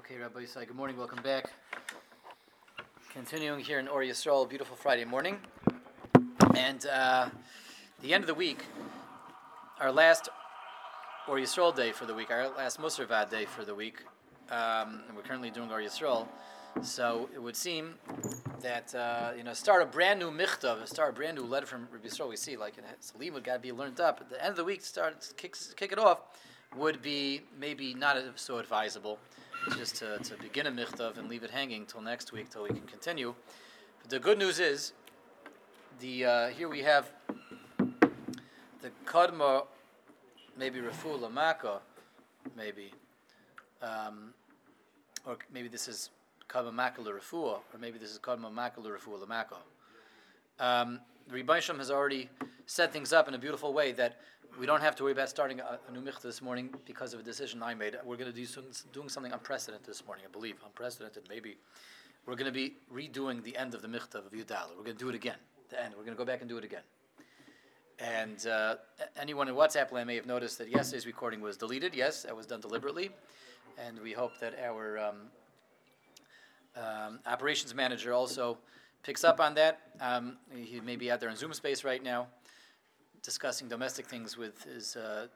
Okay, Rabbi Yisai, good morning, welcome back. Continuing here in Or Yisrael, beautiful Friday morning. And uh, the end of the week, our last Or Yisrael day for the week, our last Musarvad day for the week, um, and we're currently doing Or Yisrael. So it would seem that uh, you know start a brand new michtav, start a brand new letter from Rabbi Yisrael. We see like has, would got to be learned up. At the end of the week, start kick, kick it off would be maybe not so advisable just to, to begin a michtav and leave it hanging till next week till we can continue. But the good news is, the uh, here we have the kadma, maybe refu lamaka, maybe, um, or maybe this is kadma makala refuah, or maybe this is kadma makala refuah lamaka. Um, Rebbeinu has already set things up in a beautiful way that we don't have to worry about starting a, a new michtav this morning because of a decision I made. We're going to do doing something unprecedented this morning, I believe. Unprecedented, maybe. We're going to be redoing the end of the michtav of Yudala. We're going to do it again. The end. We're going to go back and do it again. And uh, anyone in WhatsApp land may have noticed that yesterday's recording was deleted. Yes, that was done deliberately. And we hope that our um, um, operations manager also picks up on that. Um, he may be out there in Zoom space right now discussing domestic things with his uh,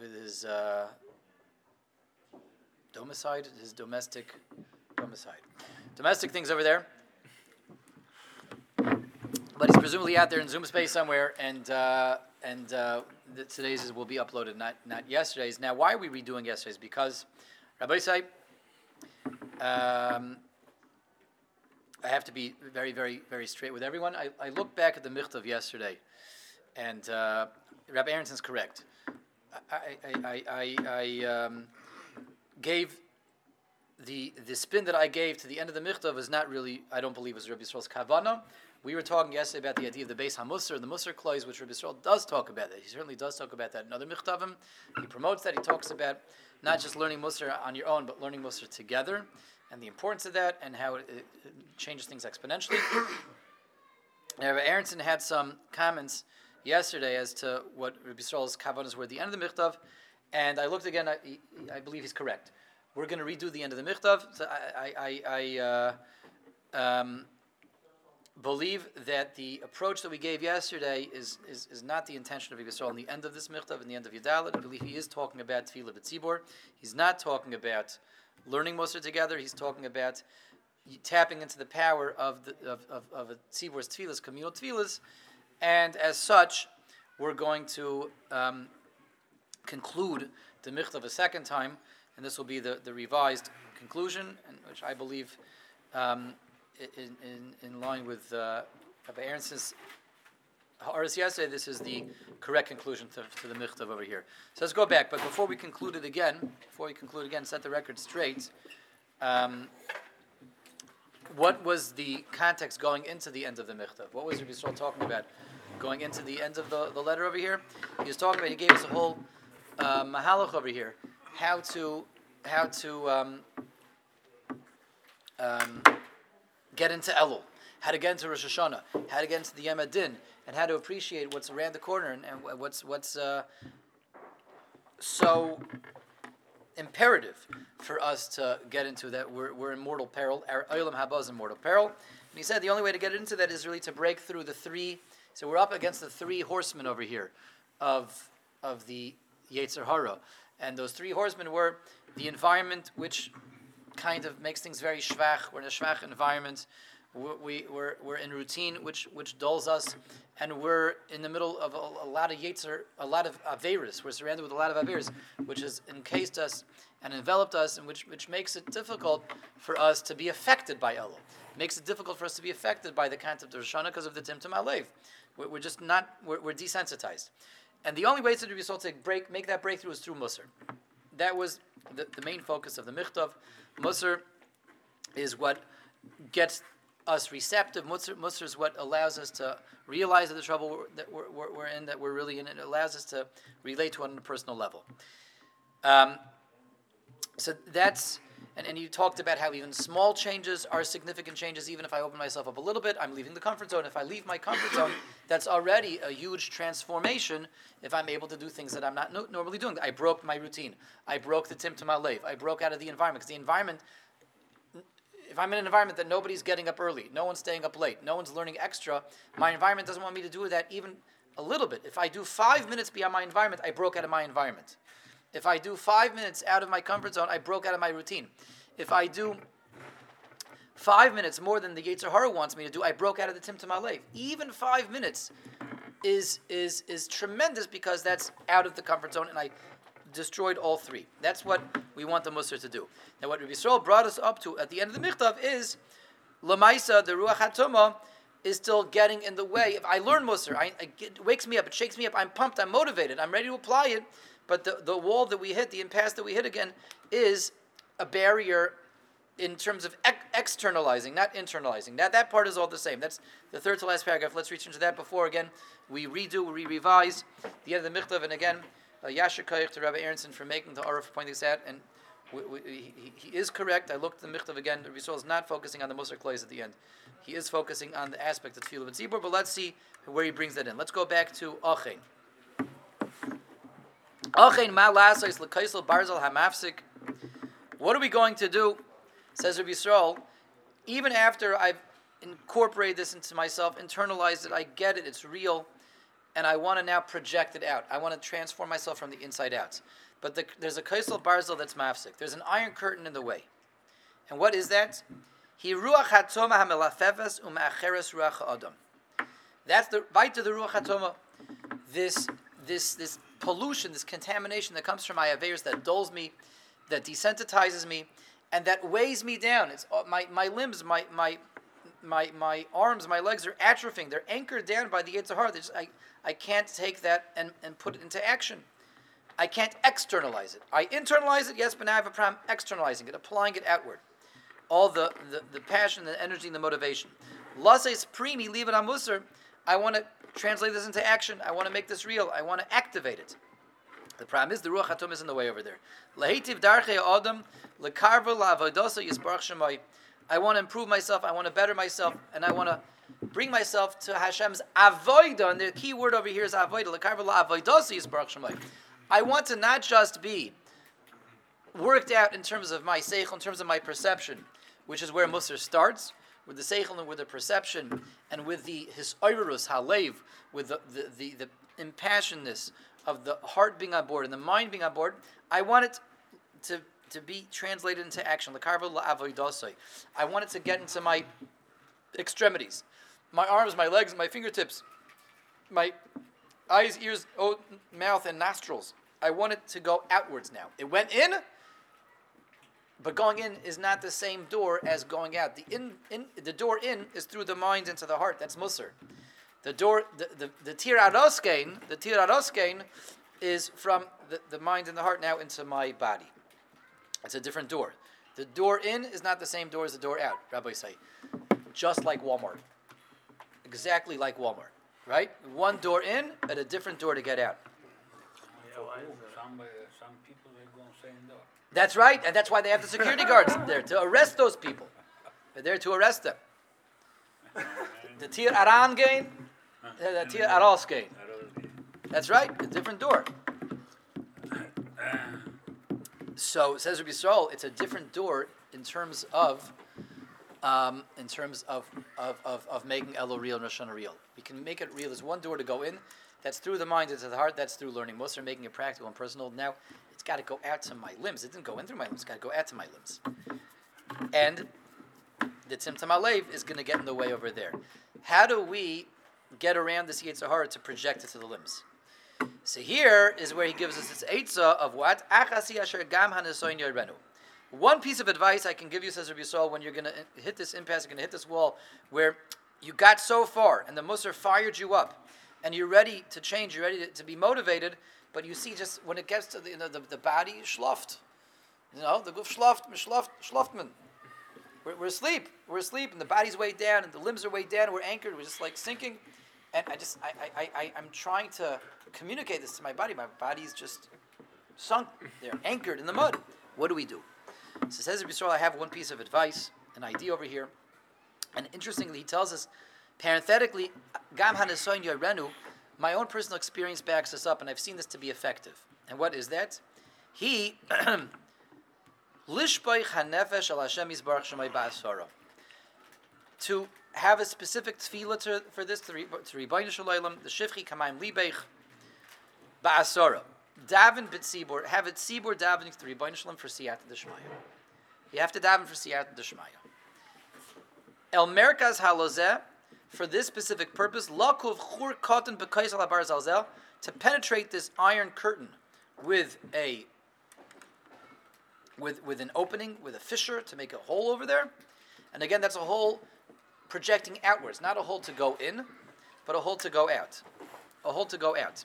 with his uh, domicide, his domestic domicide, domestic things over there. But he's presumably out there in Zoom space somewhere, and uh, and uh, today's will be uploaded, not not yesterday's. Now, why are we redoing yesterday's? Because Rabbi Say, um, I have to be very, very, very straight with everyone. I, I look back at the Michtav yesterday and uh, Rabbi Aronson's correct. I, I, I, I um, gave the the spin that I gave to the end of the Michtav was not really, I don't believe, was Rabbi Yisrael's Kavana. We were talking yesterday about the idea of the Beis HaMusar, the Musar Klois, which Rabbi Yisrael does talk about that. He certainly does talk about that in other Michtavim. He promotes that. He talks about not just learning Musar on your own, but learning Musar together, and the importance of that, and how it, it changes things exponentially. Rabbi Aronson had some comments yesterday as to what Rabbi Yisrael's kavanas were at the end of the Michtav, and I looked again. I, I believe he's correct. We're going to redo the end of the Michtav. So I, I, I uh, um, believe that the approach that we gave yesterday is, is, is not the intention of Rabbi Yisrael in the end of this Michtav, in the end of Yadalit. I believe he is talking about Tefillah B'tzibor. He's not talking about learning Musar together. He's talking about tapping into the power of the of, of, of a Tzibor's Tefillahs, communal Tefillahs, and as such, we're going to um, conclude the Michtav a second time, and this will be the, the revised conclusion, which I believe, um, in, in, in line with uh, Rabbi Haaretz yesterday, this is the correct conclusion to, to the Michtav over here. So let's go back, but before we conclude it again, before we conclude again, set the record straight. Um, what was the context going into the end of the Michtav? What was Rabbi Yisrael talking about going into the end of the, the letter over here? He was talking about, he gave us a whole uh, mahalach over here, how to, how to um, um, get into Elul, how to get into Rosh Hashanah, how to get into the Yom HaDin, and how to appreciate what's around the corner and, and what's, what's uh, so imperative for us to get into that. We're, we're in mortal peril. Our Olam Haba is in mortal peril. And he said the only way to get into that is really to break through the three. So we're up against the three horsemen over here of, of the Yetzer Hara. And those three horsemen were the environment, which kind of makes things very schwach. We're in a schwach environment. We, we're, we're in routine, which, which dulls us and we're in the middle of a, a lot of yetzer, a lot of averis. We're surrounded with a lot of averis, which has encased us and enveloped us, and which, which makes it difficult for us to be affected by Elul. Makes it difficult for us to be affected by the concept of Roshana because of the Timtum Alev. We're, we're, just not, we're, we're, desensitized. And the only way to be to break, make that breakthrough is through Musar. That was the, the main focus of the Michtav. Musar is what gets us receptive. Musar is what allows us to realize that the trouble that we're, we're, we're, in, that we're really in, it allows us to relate to it on a personal level. Um, so that's, And, and you talked about how even small changes are significant changes. Even if I open myself up a little bit, I'm leaving the comfort zone. If I leave my comfort zone, that's already a huge transformation if I'm able to do things that I'm not no- normally doing. I broke my routine. I broke the tim to my life. I broke out of the environment. Because the environment, if I'm in an environment that nobody's getting up early, no one's staying up late, no one's learning extra, my environment doesn't want me to do that even a little bit. If I do five minutes beyond my environment, I broke out of my environment. If I do five minutes out of my comfort zone, I broke out of my routine. If I do five minutes more than the Yetzer Hara wants me to do, I broke out of the Tim Alev. Even five minutes is, is, is tremendous because that's out of the comfort zone, and I destroyed all three. That's what we want the Musar to do. Now, what Rabbi Yisrael brought us up to at the end of the Michtav is Lamaisa, the Ruach HaTumah, is still getting in the way. If I learn Musar, I, wakes me up, it shakes me up, I'm pumped, I'm motivated, I'm ready to apply it, but the, the wall that we hit, the impasse that we hit again, is a barrier in terms of ex- externalizing, not internalizing. That that part is all the same. That's the third to last paragraph. Let's reach into that before again we redo, we revise the end of the Michtav, and again, uh, Yasher Koyach to Rabbi Aronson for making the Arif pointing this out, and we, we, he, he, is correct. I looked at the Michtav again. Rabbi Yisrael is not focusing on the Musar Klois at the end. He is focusing on the aspect of Tefillah and Tzibur, but let's see where he brings that in. Let's go back to Achen. What are we going to do? Says Rabbi Yisrael. Even after I've incorporated this into myself, internalized it, I get it, it's real, and I want to now project it out. I want to transform myself from the inside out. But the, there's a kaisel barzel that's mafsik. There's an iron curtain in the way. And what is that? That's the right to the ruach hatoma. This this this pollution, this contamination that comes from my averes that dulls me, that desensitizes me, and that weighs me down. It's uh, my, my limbs, my, my, my, my arms, my legs are atrophying. They're anchored down by the Yetzer Hara. I, I can't take that and, and put it into action. I can't externalize it. I internalize it, yes, but now I have a problem externalizing it, applying it outward. All the, the, the passion, the energy, and the motivation. Lases primi, leave it on. I want to translate this into action. I want to make this real. I want to activate it. The problem is the Ruach HaTum is in the way over there. Lehitiv darchei adam lekarva la'avodosa yisbarach shemai. I want to improve myself. I want to better myself, and I want to bring myself to Hashem's avoida. And the key word over here is avoida. Lekarva la'avodosa yisbarach shemai. I want to not just be worked out in terms of my seichel, in terms of my perception, which is where Musar starts, with the seichel and with the perception, and with the his oirus halev, with the, the, the, the impassionedness of the heart being on board and the mind being on board, I want it to, to be translated into action. I want it to get into my extremities, my arms, my legs, my fingertips, my eyes, ears, mouth, and nostrils. I want it to go outwards now. It went in, but going in is not the same door as going out. The in, in the door in is through the mind into the heart. That's Musar. The door, the, the, the tir aroskein, the tir aroskein is from the, the mind and the heart now into my body. It's a different door. The door in is not the same door as the door out, Rabbi say. Just like Walmart. Exactly like Walmart. Right? One door in and a different door to get out. That's right, and that's why they have the security guards there to arrest those people. They're there to arrest them. The Tir Aran gain, the Tir Aros gain. That's right, a different door. So says Rabbi Yisrael, it's a different door in terms of um, in terms of, of, of, of making Elo real and Rosh real. We can make it real. There's one door to go in. That's through the mind into the heart. That's through learning. Most are making it practical and personal. Now it's got to go out to my limbs. It didn't go in through my limbs. It's got to go out to my limbs. And the Timtum Alev is going to get in the way over there. How do we get around this Yetzer Hara to project it to the limbs? So here is where he gives us this eitzah of what? One piece of advice I can give you, says Rabbi Yisrael, when you're going to hit this impasse, you're going to hit this wall, where you got so far and the Musar fired you up, and you're ready to change, you're ready to, to be motivated, but you see just when it gets to the, you know, the, the body, schluft. You know, the guf schluft, schluft, schluftman. We're, we're asleep. We're asleep, and the body's weighed down, and the limbs are weighed down, we're anchored. We're just like sinking. And I just, I, I, I, I'm trying to communicate this to my body. My body's just sunk. They're anchored in the mud. What do we do? So says Yisrael, I have one piece of advice, an idea over here. And interestingly, he tells us, parenthetically, Gam Hanasoin Yorenu, my own personal experience backs this up, and I've seen this to be effective. And what is that? He lishboich hanefesh al Hashem yisbarach shemay ba'asara. To have a specific tefillah for this to Ribono Shel Olam, the shivchi kamayim libeich ba'asara. Daven b'tzibur, have it tzibur davening to Ribono Shel Olam for siyat d'shmaya. You have to daven for siyat d'shmaya. El merkaz halozeh, for this specific purpose, lakuv chur cotton b'kais to penetrate this iron curtain with a with with an opening, with a fissure to make a hole over there. And again, that's a hole projecting outwards, not a hole to go in, but a hole to go out. A hole to go out.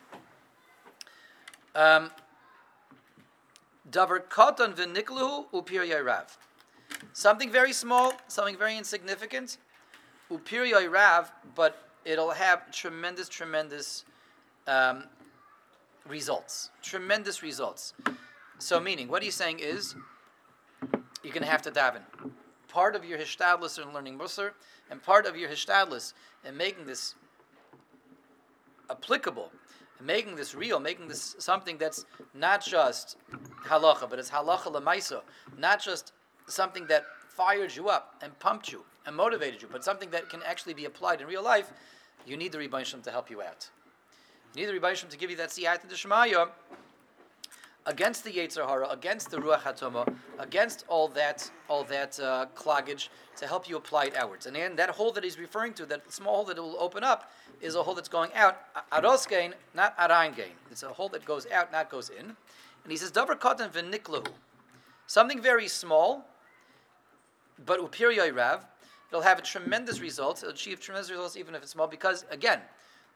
Um, Davar katan upir. Something very small, something very insignificant. Upir yairav, but it'll have tremendous, tremendous um, results. Tremendous results. So, meaning, what he's saying is, you're going to have to daven. Part of your hishtadlus in learning Musar, and part of your hishtadlus in making this applicable, making this real, making this something that's not just halacha, but it's halacha lemaisa, not just something that fired you up and pumped you and motivated you, but something that can actually be applied in real life, you need the Rebbeinu to help you out. You need the Rebbeinu to give you that siyat Shemaya against the Yetzer against the Ruach HaToma, against all that, all that uh, cloggage to help you apply it outwards. And then that hole that he's referring to, that small hole that will open up, is a hole that's going out. Aros gain, not arayin gain. It's a hole that goes out, not goes in. And he says, Davar katan v'niklahu. Something very small, but upir rav, it'll have a tremendous result. It'll achieve tremendous results even if it's small, because again,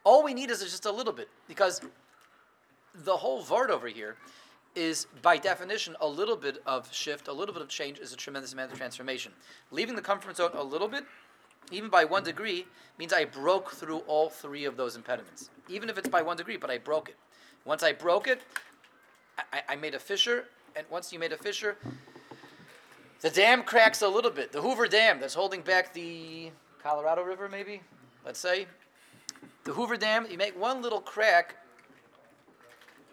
all we need is just a little bit. Because the whole vart over here is by definition a little bit of shift, a little bit of change is a tremendous amount of transformation. Leaving the comfort zone a little bit, even by one degree, means I broke through all three of those impediments. Even if it's by one degree, but I broke it. Once I broke it, I, I made a fissure, and once you made a fissure, the dam cracks a little bit. The Hoover Dam that's holding back the Colorado River, maybe, let's say. The Hoover Dam, you make one little crack,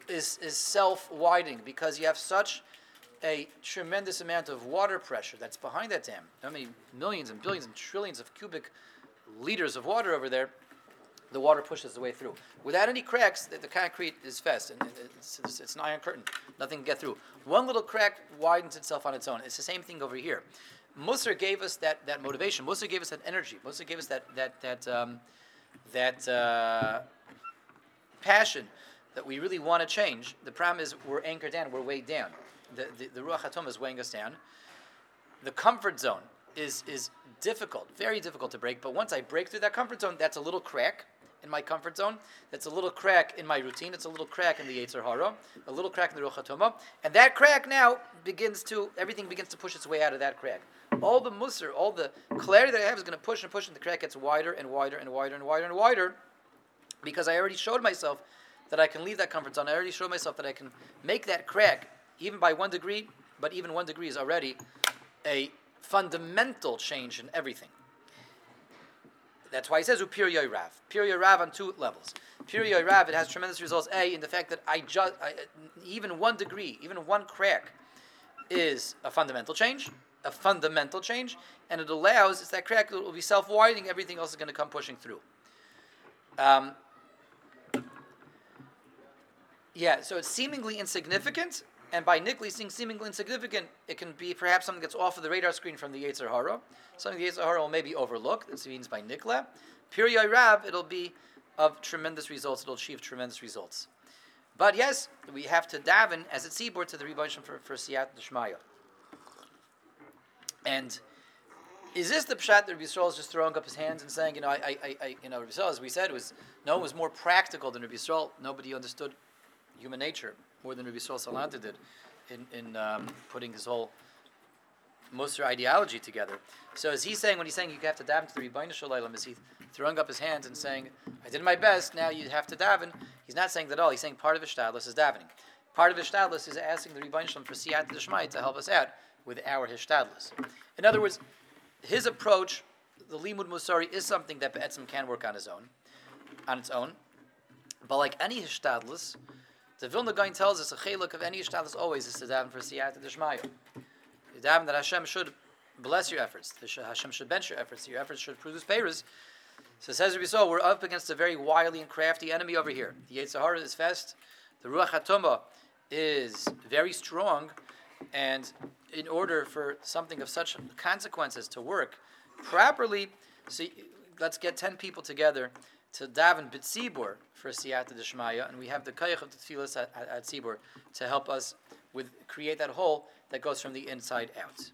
is, is self widening because you have such a tremendous amount of water pressure that's behind that dam. How many millions and billions and trillions of cubic liters of water over there. The water pushes the way through. Without any cracks, the, the concrete is fast and it's, it's, it's, an iron curtain. Nothing can get through. One little crack widens itself on its own. It's the same thing over here. Musar gave us that, that motivation. Musar gave us that energy. Musar gave us that that that um, that uh, passion that we really want to change. The problem is we're anchored down, we're weighed down. The, the, the Ruach is weighing us down. The comfort zone is, is difficult, very difficult to break, but once I break through that comfort zone, that's a little crack in my comfort zone. That's a little crack in my routine. It's a little crack in the Yetzer Hara, a little crack in the Ruach HaToma. And that crack now begins to, everything begins to push its way out of that crack. All the musr, all the clarity that I have is going to push and push, and the crack gets wider and wider and wider and wider and wider because I already showed myself that I can leave that comfort zone. I already showed myself that I can make that crack, even by one degree, but even one degree is already a fundamental change in everything. That's why he says Upir Yoirav. Pir Yoirav on two levels. Pir Yoirav, it has tremendous results. A, in the fact that I just, even one degree, even one crack, is a fundamental change, a fundamental change, and it allows, it's that crack that will be self widening, everything else is going to come pushing through. Um, yeah, so it's seemingly insignificant, and by Nikli seeing seemingly insignificant, it can be perhaps something that's off of the radar screen from the Yetzer Hara. Something the Yetzer Hara will maybe overlook. This means by Nikla. Pir Rab, it'll be of tremendous results. It'll achieve tremendous results. But yes, we have to daven as a tzibur to the Rebbeinu for, for Siyat Shmaya. And is this the pshat that Rabbi Yisrael is just throwing up his hands and saying, you know, I, I, I you know, Rabbi Yisrael, as we said, was no one was more practical than Rabbi Yisrael. Nobody understood human nature more than Rabbi Yisrael Salanter did in, in um, putting his whole Musar ideology together. So is he saying, when he's saying you have to daven to the Ribono Shel Olam, is he throwing up his hands and saying, I did my best, now you have to daven? He's not saying that at all. He's saying part of Ishtadlis is davening. Part of Ishtadlis is asking the Ribono Shel Olam for Siyat Deshmai to help us out with our hishtadlis. In other words, his approach, the limud musari, is something that Be'etzim can work on his own, on its own. But like any hishtadlis, the Vilna Gaon tells us a chiluk of any hishtadlis always is to daven for siyata d'shmaya. You daven that Hashem should bless your efforts. Hashem should bench your efforts. Your efforts should produce payers. So says Rabbi Saul, we're up against a very wily and crafty enemy over here. The Yetzer Hara is fast. The Ruach HaTumah is very strong. And in order for something of such consequences to work properly, see, let's get 10 people together to daven B'tzibur for Siyata Deshmaya, and we have the Kayach of the Tfilas at, at, at to help us with create that hole that goes from the inside out.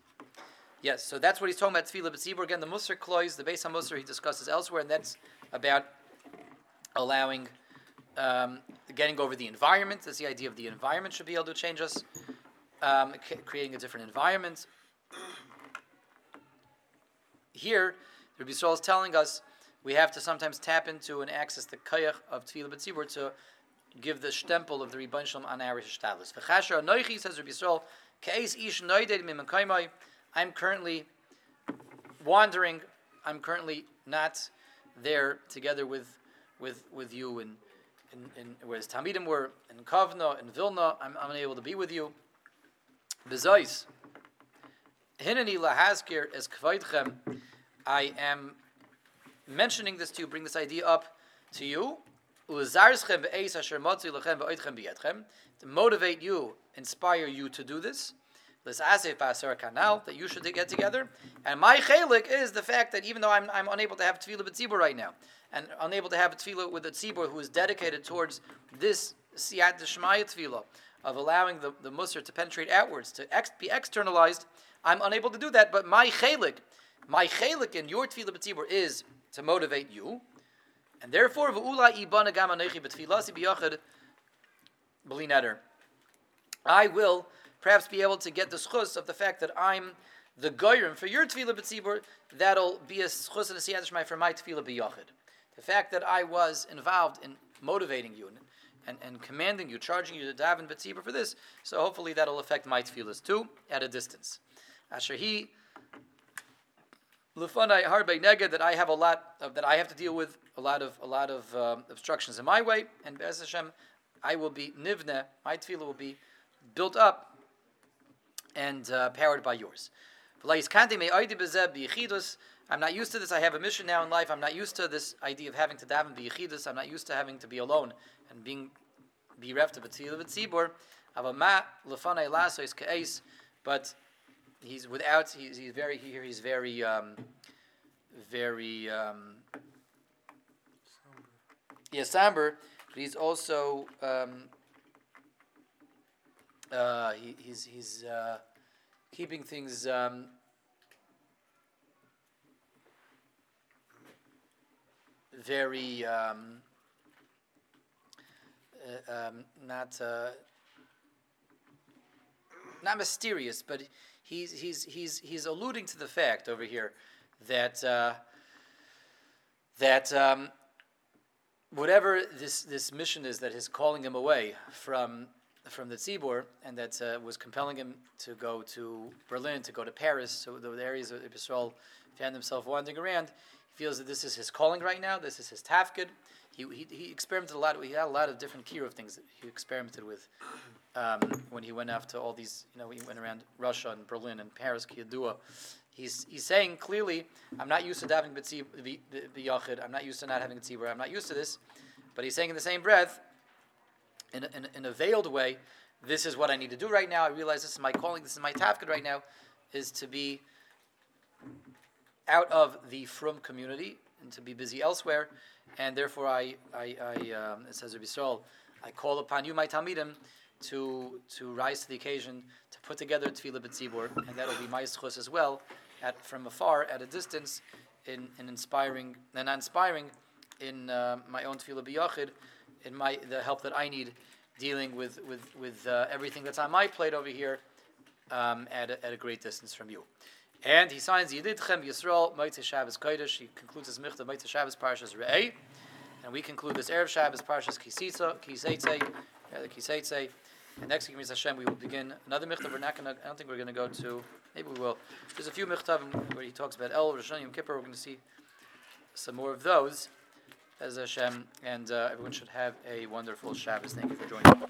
Yes, so that's what he's talking about Tefillah B'tzibur. Again, the Musar Klois, the Beis HaMusar, he discusses elsewhere, and that's about allowing, um, getting over the environment. That's the idea of the environment should be able to change us, um, c- creating a different environment. Here, Rabbi Yisrael is telling us we have to sometimes tap into and access the kayach of Tefillah B'tzibur to give the stempel of the Ribono Shel Olam on our Shtadlis. V'chasher anoichi, says Rabbi Yisrael, ke'ez ish noided mimem I'm currently wandering. I'm currently not there together with with with you and in, in, whereas Talmidim were in Kovna in Vilna, I'm, I'm unable to be with you. Bezois. Hinani lahaskir es kvaidchem. I am mentioning this to you, bring this idea up to you. To motivate you, inspire you to do this This asif asar kanal that you should get together. And my chelik is the fact that even though I'm, I'm unable to have tefillah b'tzibur right now, and unable to have a tefillah with a tzibur who is dedicated towards this siyat d'shmaya tefillah of allowing the, the musr to penetrate outwards, to ex, be externalized, I'm unable to do that. But my chelik, my chelik in your tefillah b'tzibur is to motivate you, and therefore. I will perhaps be able to get the schus of the fact that I'm the gorem for your tefillah b'tzibur, that'll be a schus and a siyad for my tefillah b'yachid. The fact that I was involved in motivating you and, and, and commanding you, charging you to daven b'tzibur for this, so hopefully that'll affect my tefillahs too, at a distance. Asher he Lufanai harbe nega that I have a lot of that I have to deal with a lot of a lot of um, obstructions in my way, and Be'ez Hashem, I will be nivne. My tefillah will be built up and uh, powered by yours. I'm not used to this. I have a mission now in life. I'm not used to this idea of having to daven biyechidus. I'm not used to having to be alone and being bereft of a tzibur. But he's without. He's, he's very here. He's very, um, very. Um, yeah, somber. But he's also. Um, uh, he, he's he's uh, keeping things um, very um, uh, um, not uh, not mysterious, but he's he's he's he's alluding to the fact over here that uh, that um, whatever this this mission is that is calling him away from from the Tzibor, and that uh, was compelling him to go to Berlin, to go to Paris. So the areas of Israel found himself wandering around. He feels that this is his calling right now. This is his tafkid. He, he, he experimented a lot. He had a lot of different of things that he experimented with um, when he went after all these. You know, he went around Russia and Berlin and Paris, Kiyadua. He's, he's saying clearly, I'm not used to davening b'yachid. I'm not used to not having a tzibur. I'm not used to this. But he's saying in the same breath, in a, in, in a veiled way, this is what I need to do right now. I realize this is my calling, this is my tafkid right now, is to be out of the frum community and to be busy elsewhere. And therefore, I, I, I um, it says Rabbi Yisrael, I call upon you, my Talmidim, to, to rise to the occasion, to put together Tefillah B'tzibur, and that'll be my schus as well, at, from afar, at a distance, in, in inspiring, and inspiring, in uh, my own Tefillah B'yachid, in my the help that I need dealing with with with uh, everything that's on my plate over here um, at, a, at a great distance from you. And he signs Yididchem Yisrael Motzei Shabbos Kodesh. He concludes his Michtav Motzei Shabbos Parshas Re'eh. And we conclude this Erev Shabbos Parshas the Kiseitze. And next week. Hashem, we will begin another michtav. We're not gonna. I don't think we're gonna go to. Maybe we will. There's a few michtavim where he talks about El Rosh Yom Kippur. We're going to see some more of those. As Hashem, and uh, everyone should have a wonderful Shabbos. Thank you for joining.